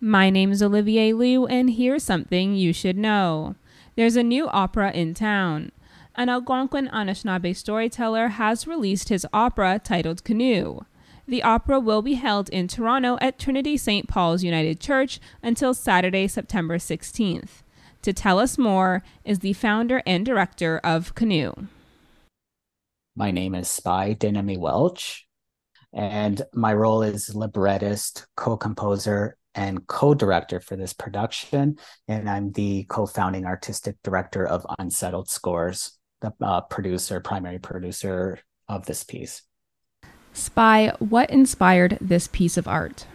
My name is Olivier Liu, and here's something you should know. There's a new opera in town. An Algonquin Anishinaabe storyteller has released his opera titled Canoe. The opera will be held in Toronto at Trinity St. Paul's United Church until Saturday, September 16th. To tell us more is the founder and director of Canoe. My name is Spy Dénommé-Welch, and my role is librettist, co composer, and co director for this production. And I'm the co founding artistic director of Unsettled Scores, the uh, producer, primary producer of this piece. Spy, what inspired this piece of art?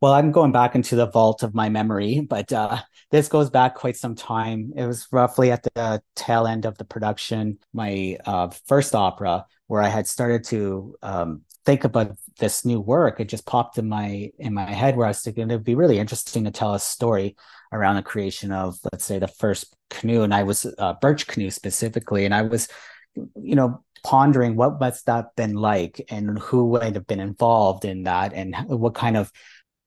Well, I'm going back into the vault of my memory, but uh, this goes back quite some time. It was roughly at the tail end of the production, my uh, first opera, where I had started to um, think about this new work. It just popped in my in my head where I was thinking it'd be really interesting to tell a story around the creation of, let's say, the first canoe, and I was uh, birch canoe specifically, and I was, you know, pondering what must that been like and who would have been involved in that and what kind of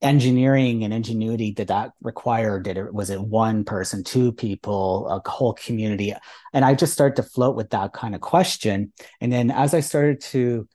engineering and ingenuity did that require did it was it one person two people a whole community and i just started to float with that kind of question and then as i started to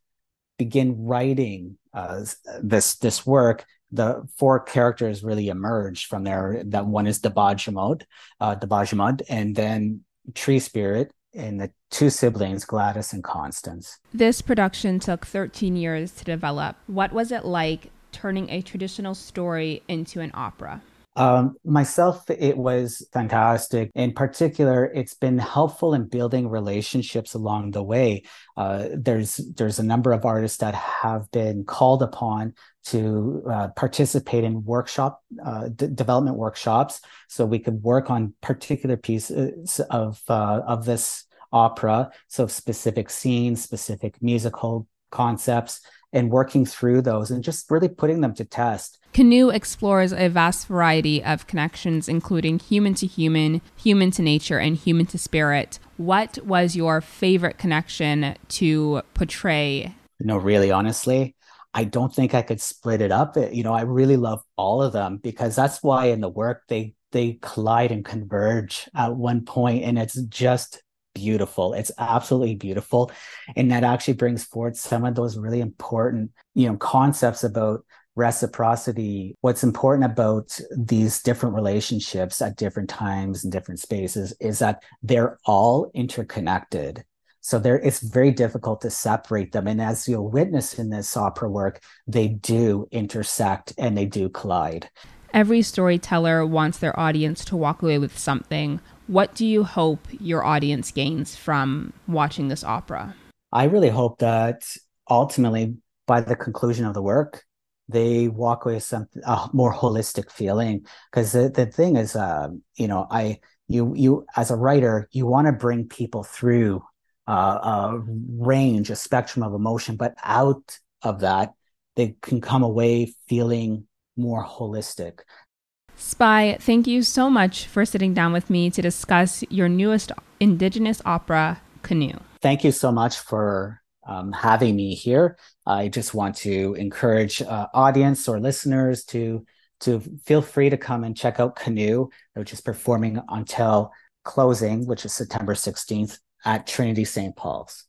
begin writing uh, this this work the four characters really emerged from there that one is Debajamod, uh Debajamod, and then tree spirit and the two siblings, Gladys and Constance. This production took 13 years to develop. What was it like turning a traditional story into an opera? Um, myself, it was fantastic. In particular, it's been helpful in building relationships along the way. Uh, there's there's a number of artists that have been called upon to uh, participate in workshop uh, d- development workshops, so we could work on particular pieces of uh, of this opera, so specific scenes, specific musical concepts and working through those and just really putting them to test. Canoe explores a vast variety of connections, including human to human, human to nature, and human to spirit. What was your favorite connection to portray? You know, really honestly, I don't think I could split it up. You know, I really love all of them because that's why in the work they they collide and converge at one point and it's just beautiful. It's absolutely beautiful. And that actually brings forward some of those really important, you know, concepts about reciprocity. What's important about these different relationships at different times and different spaces is that they're all interconnected. So there it's very difficult to separate them. And as you'll witness in this opera work, they do intersect and they do collide. Every storyteller wants their audience to walk away with something. What do you hope your audience gains from watching this opera? I really hope that ultimately, by the conclusion of the work, they walk away with some a more holistic feeling. Because the, the thing is, uh, you know, I you you as a writer, you want to bring people through uh, a range, a spectrum of emotion, but out of that, they can come away feeling more holistic. Spy, thank you so much for sitting down with me to discuss your newest Indigenous opera, Canoe. Thank you so much for um, having me here. I just want to encourage uh, audience or listeners to to feel free to come and check out Canoe, which is performing until closing, which is September 16th at Trinity St. Paul's.